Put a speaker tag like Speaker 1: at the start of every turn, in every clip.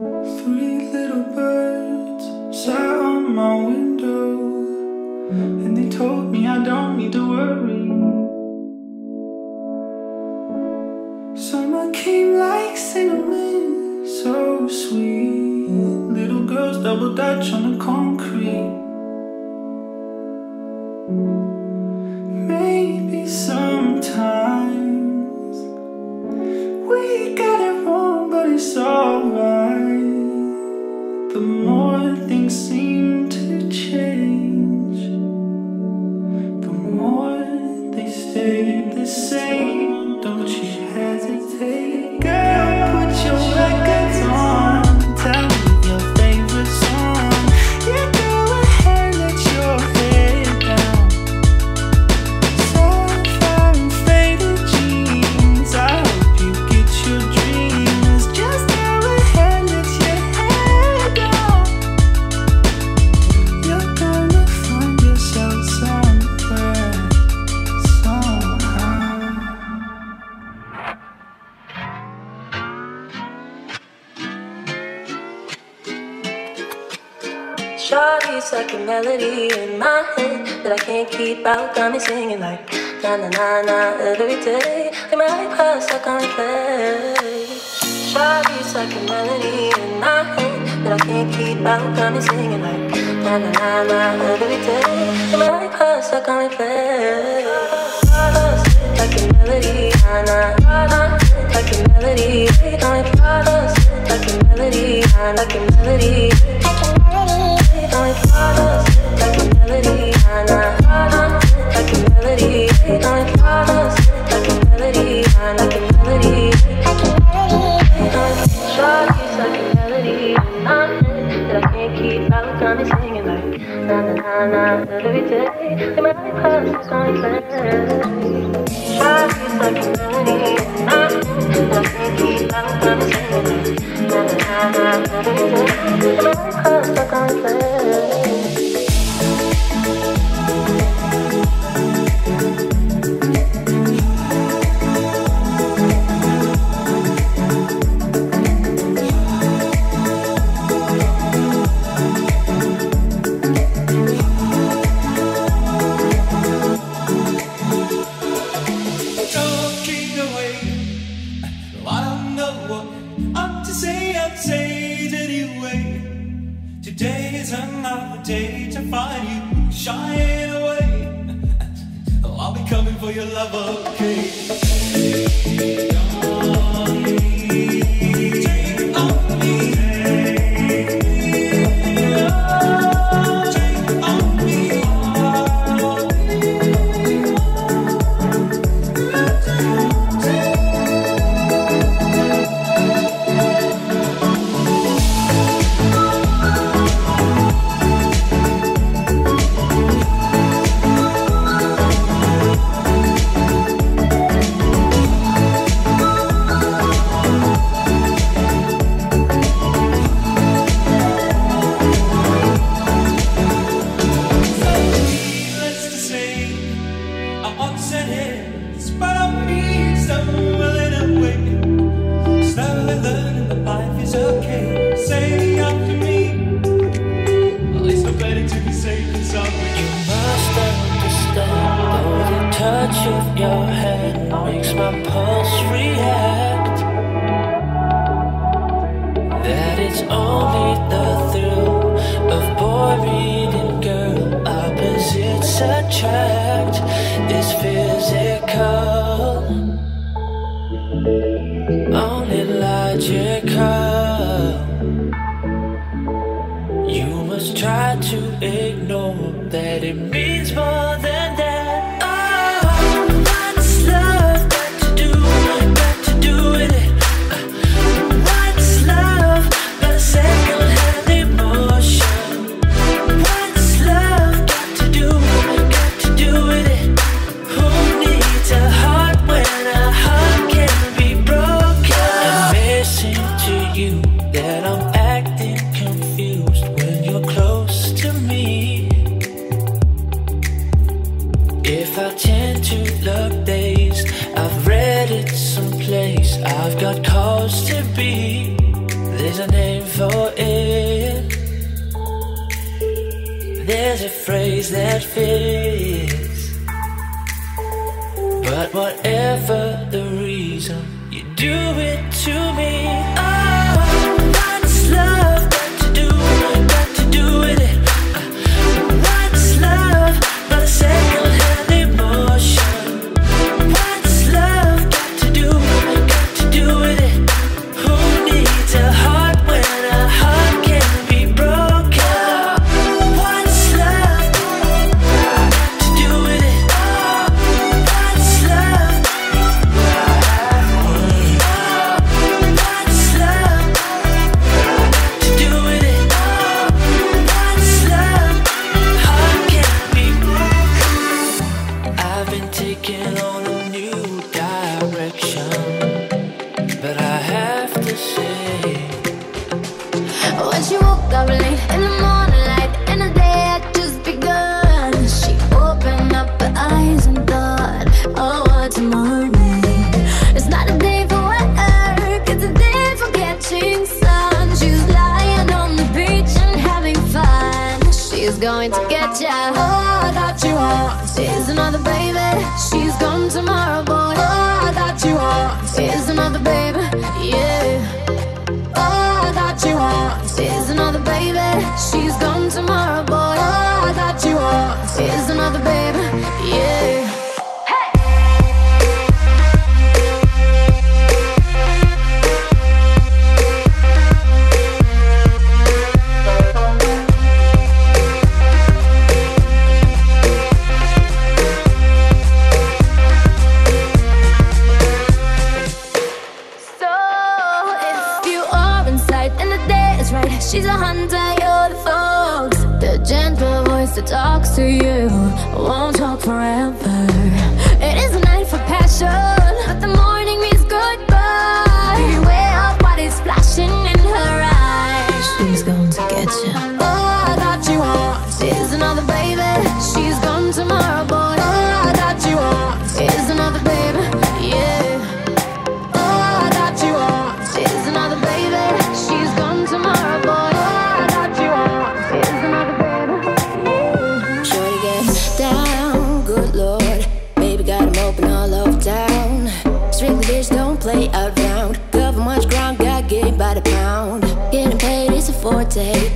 Speaker 1: Three little birds sat on
Speaker 2: my window And they told me I don't need to worry. Summer came like cinnamon, so sweet. Little girls double dutch on the
Speaker 3: concrete.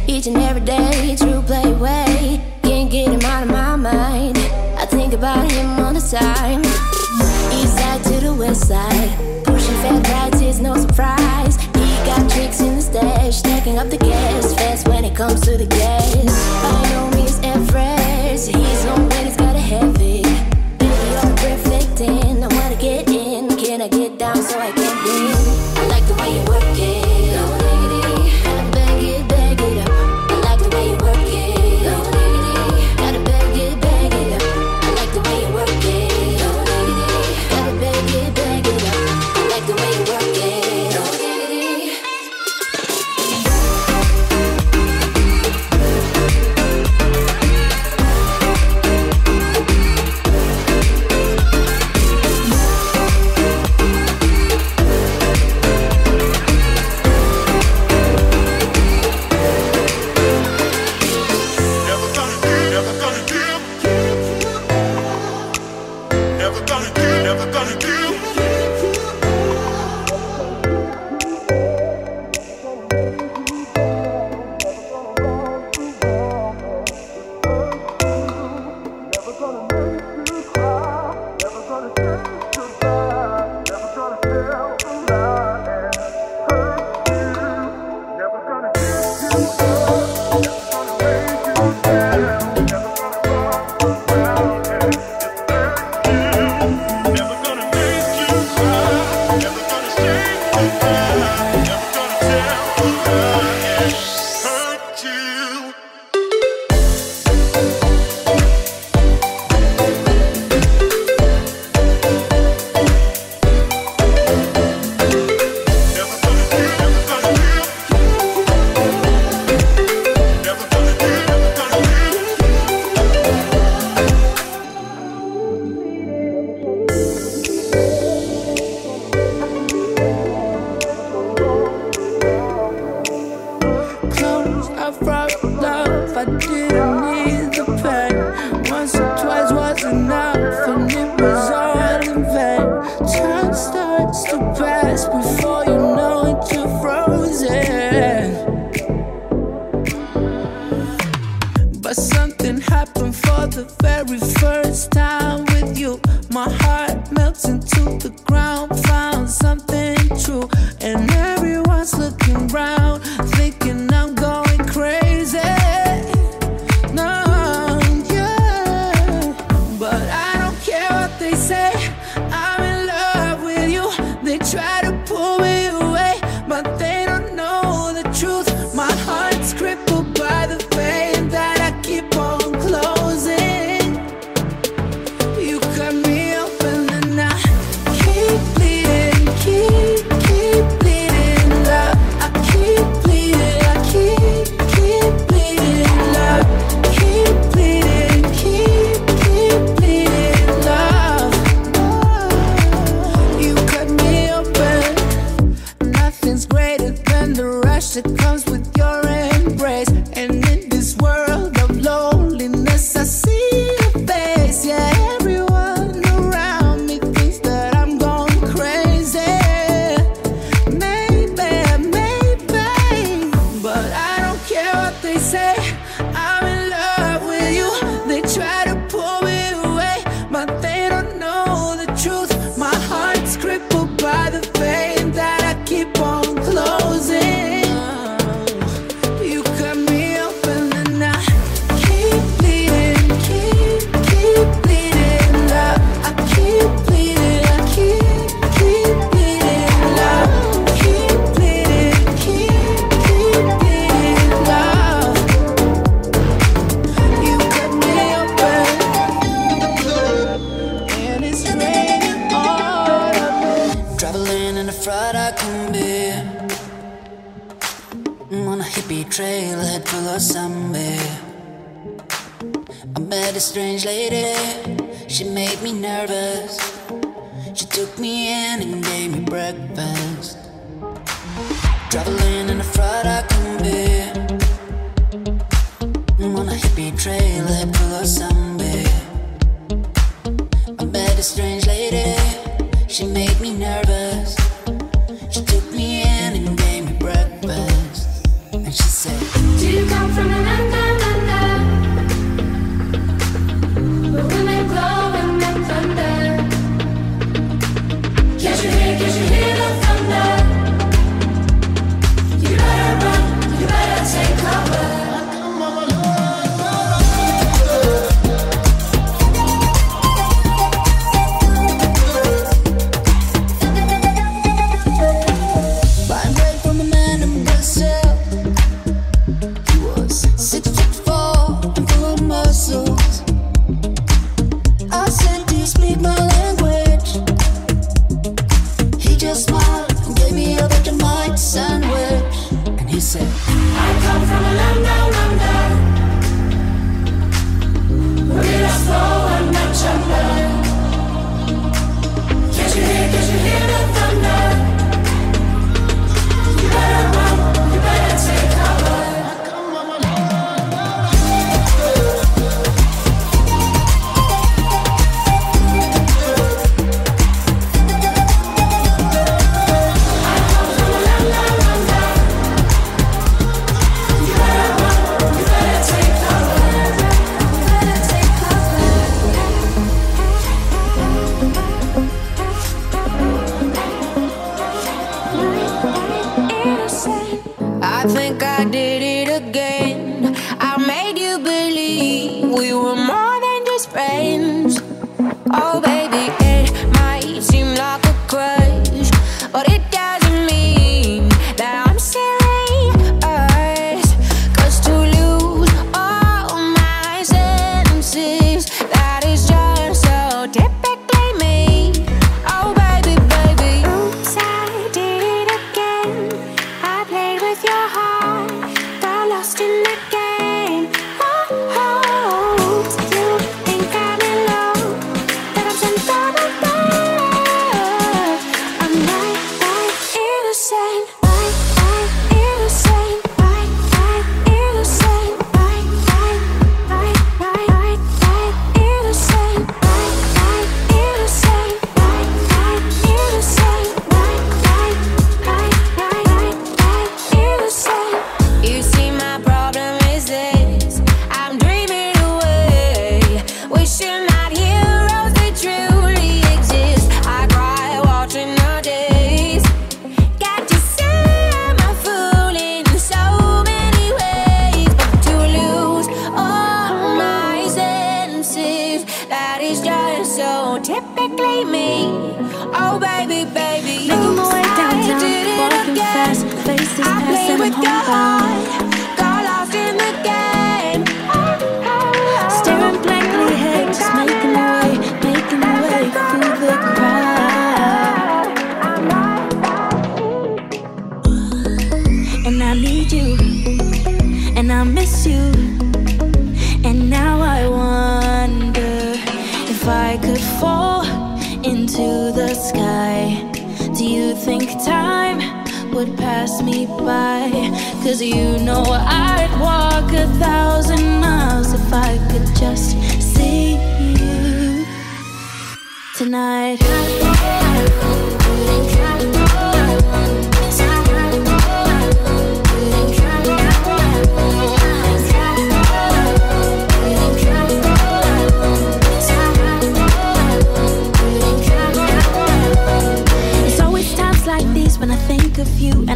Speaker 3: Each and every day, true play way Can't get him out of my mind. I think about him all the time. East side to the west side Pushing fat rides is no surprise. He got tricks in the stash Stacking up the cash fast when it comes to the gas By no means
Speaker 4: at first He's on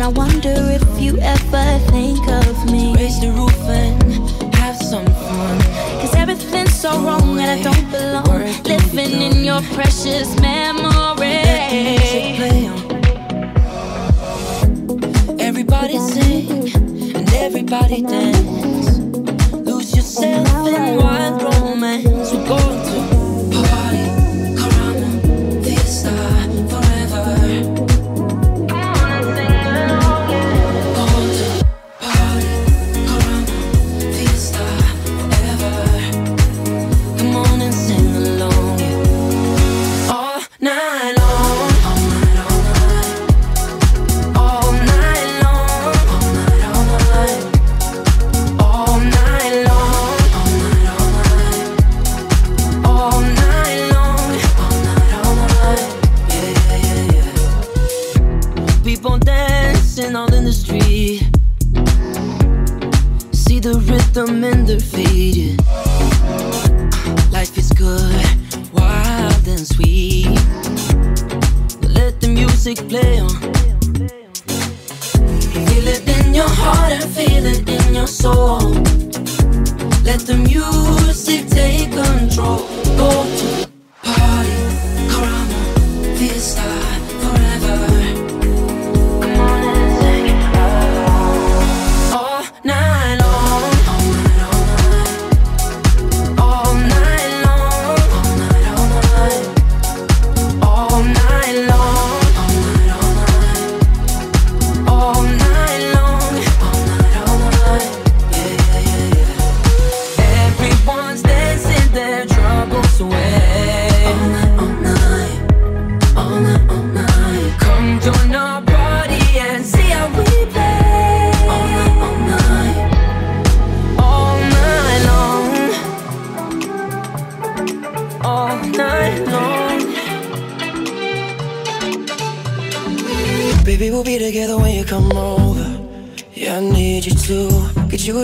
Speaker 4: I
Speaker 5: wonder if you ever think of me.
Speaker 1: Raise the roof and have some fun.
Speaker 5: Cause everything's so wrong and I don't belong. Living in your precious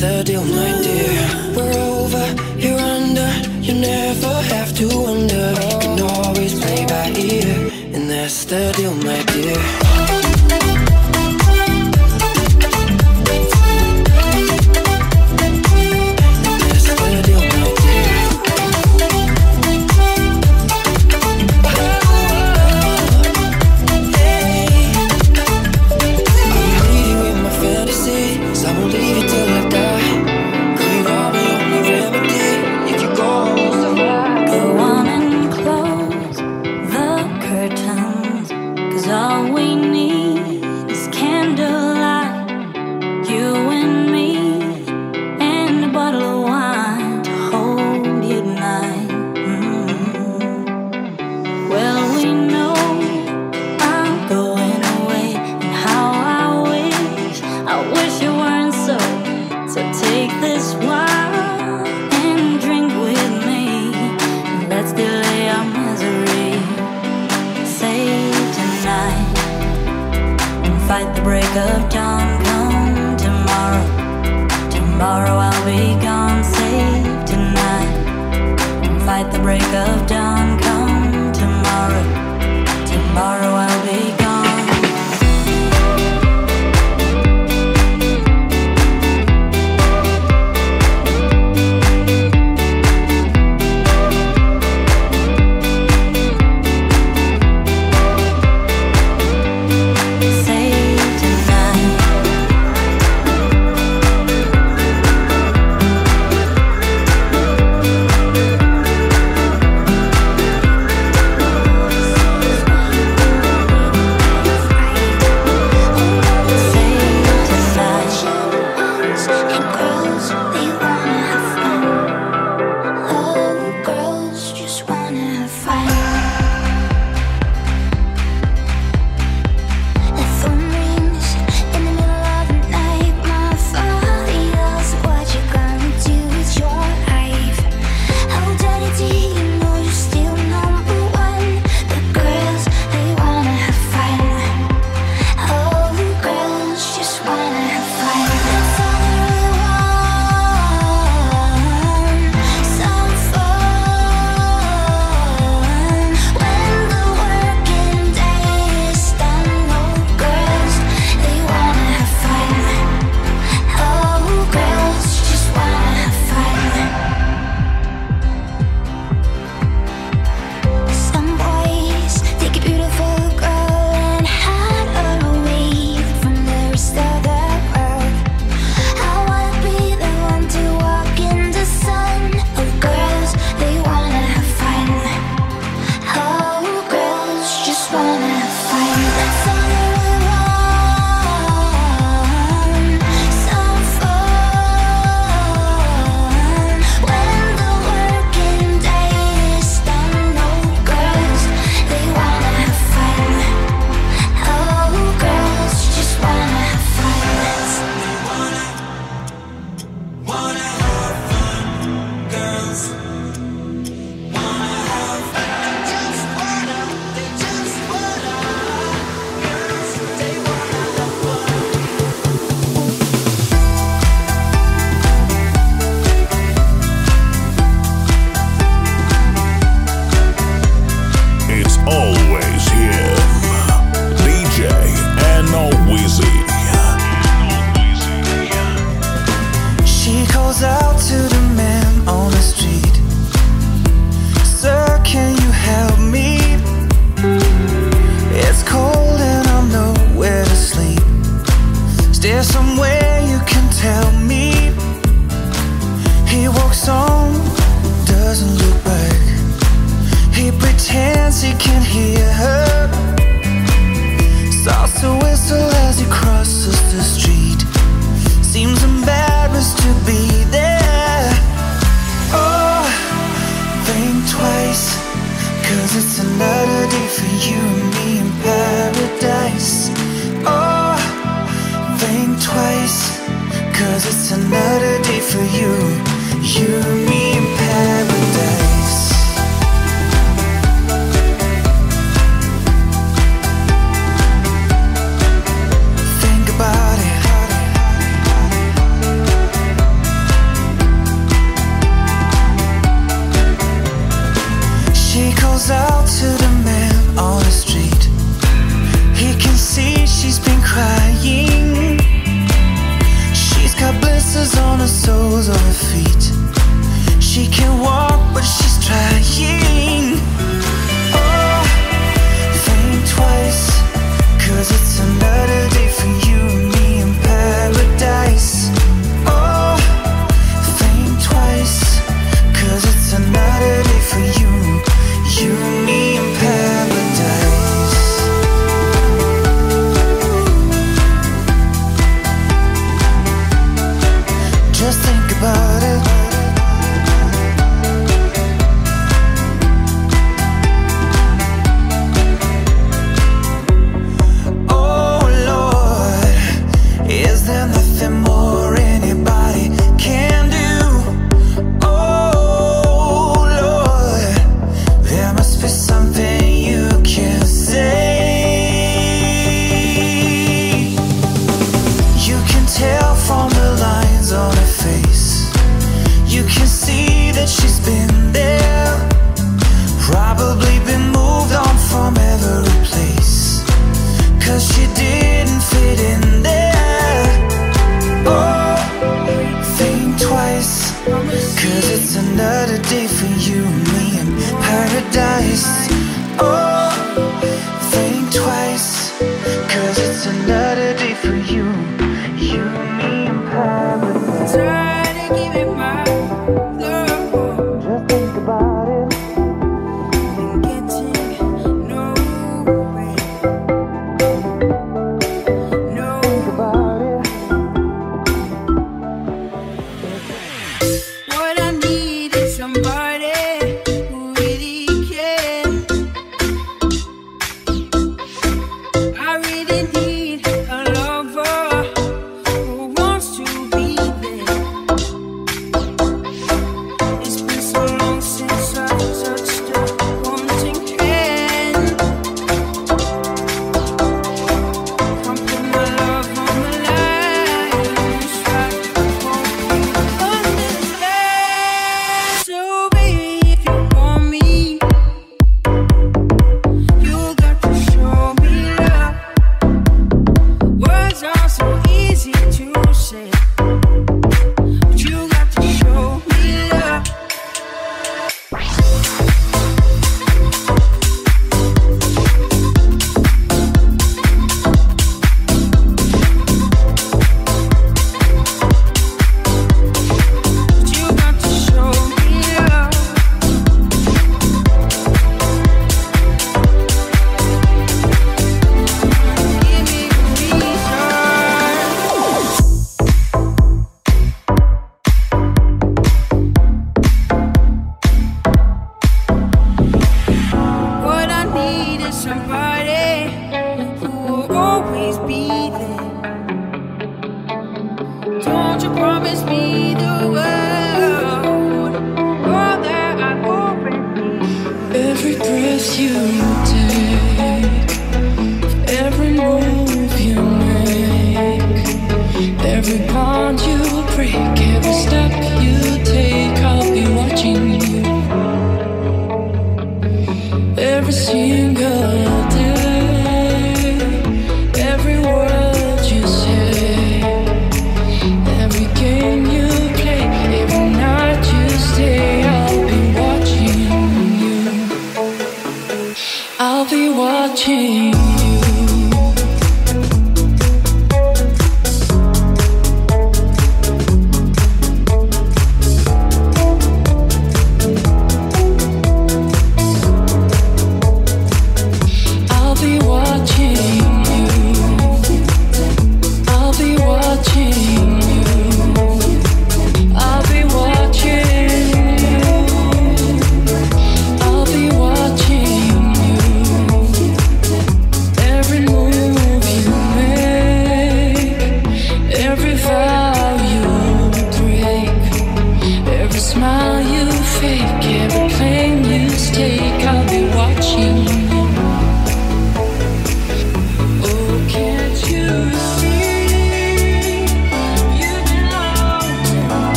Speaker 6: the deal, my dear? We're over, you're under. You never have to wonder. You can always play by ear, and that's the deal, my dear.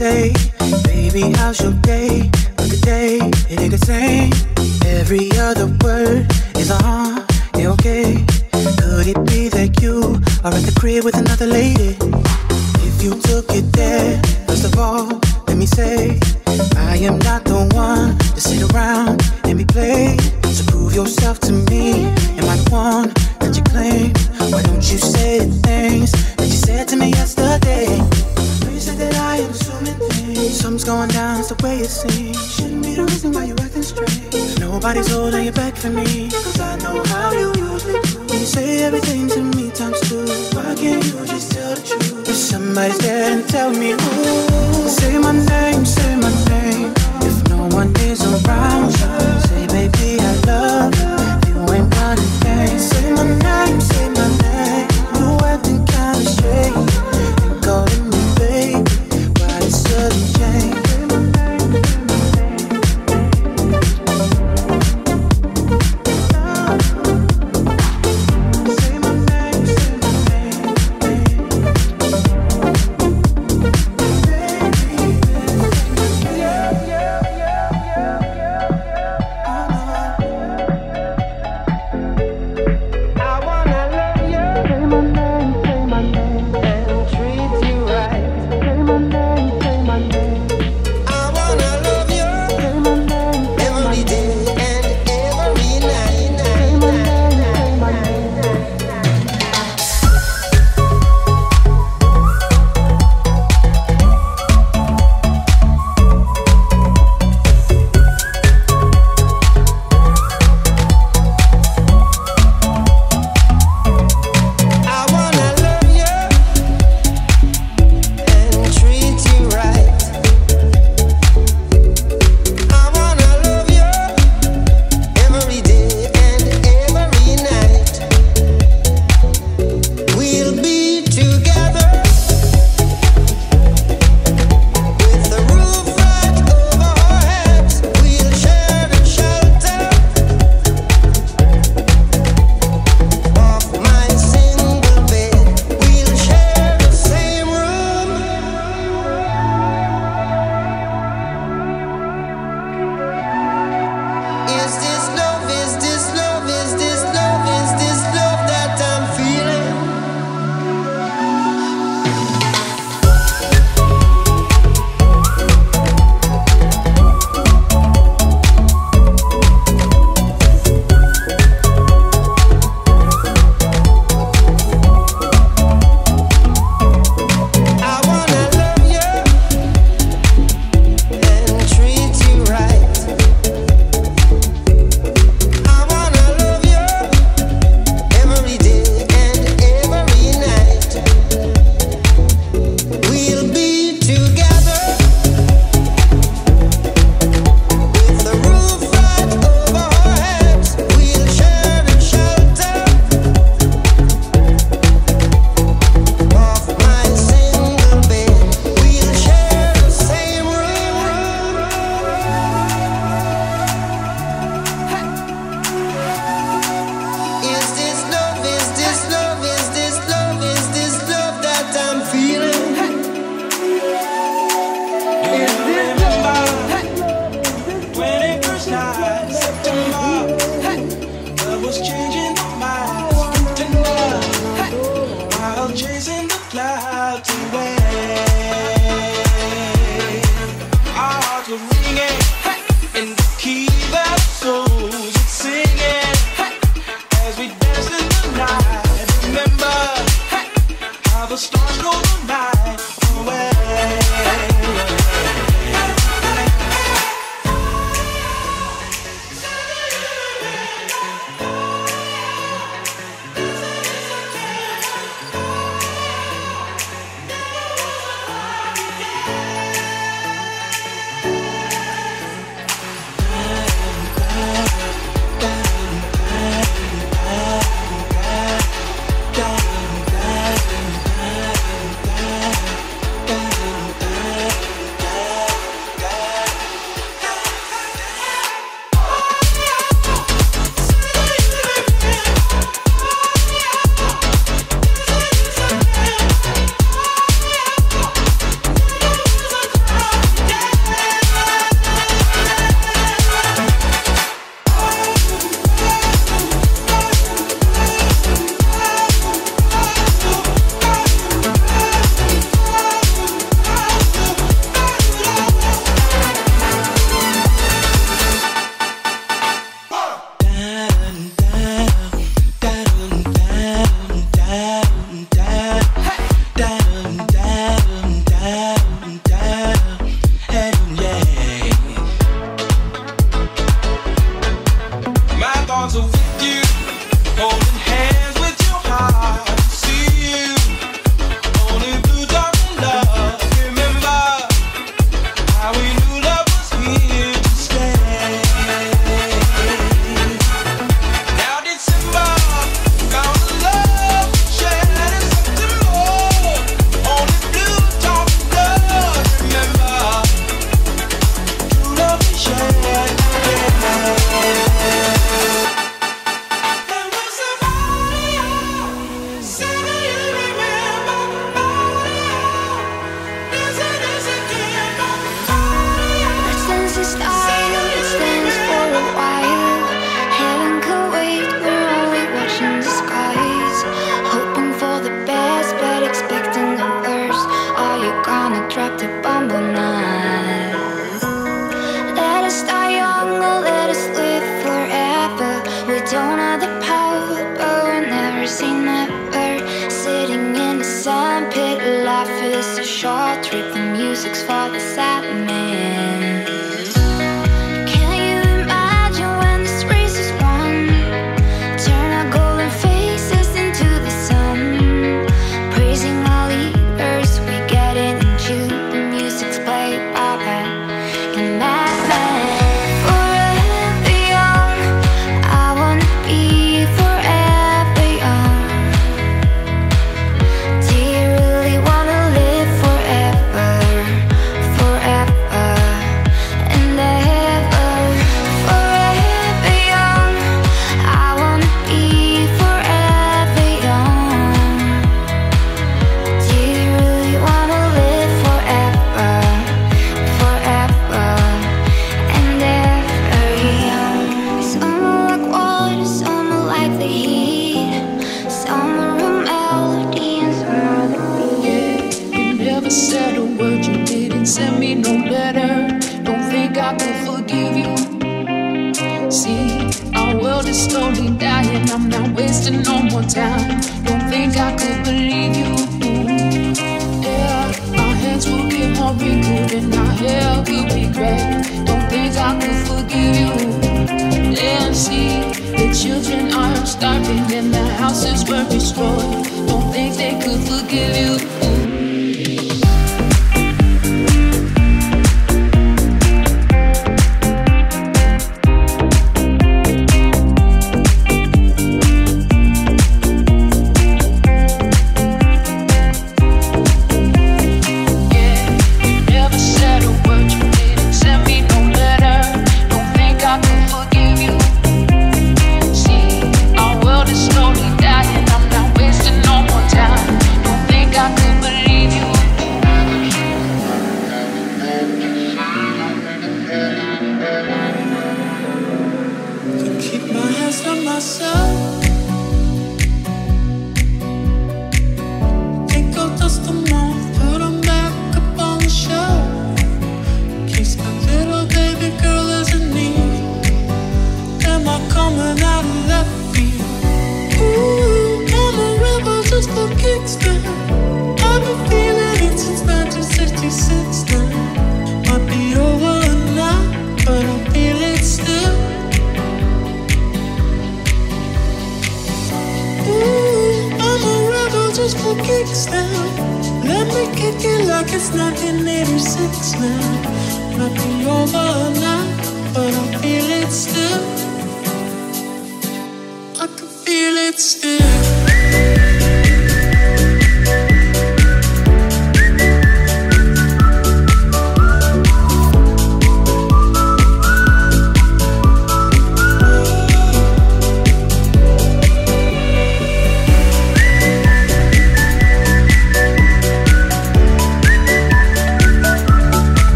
Speaker 4: Say,
Speaker 7: Baby, how's your day? But today, it ain't the same. Every other word is a huh, okay. Could it be that you are at the crib with another lady? If you took it there, first of all, let me say, I am not the one to sit around and be played. So prove yourself to me. Am I the one that you claim? Why don't you say the things that you said to me yesterday? That I am assuming things. Something's going down, it's the way it seems. Shouldn't be the reason why you're acting strange. Nobody's holding you back for me. Cause I know how you usually do. You say everything to me times two. Why can't you just tell the truth? If somebody's there and tell me who. Say my name, say my name. If no one is around you, say baby I love you. You ain't running things. Say my name, say my name. You acting kinda strange.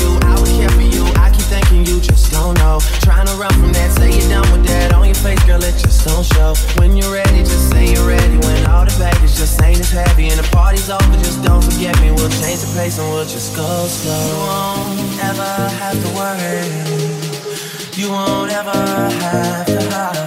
Speaker 8: you, I
Speaker 9: would care for you. I keep thinking you just don't know. Trying to run from that, say you're done with that. On your face, girl, it just don't show. When you're ready, just say you're ready. When all the baggage just ain't as heavy and the party's over, just don't forget me. We'll change the pace and we'll just go slow. You won't ever have to worry. You won't ever have to hide.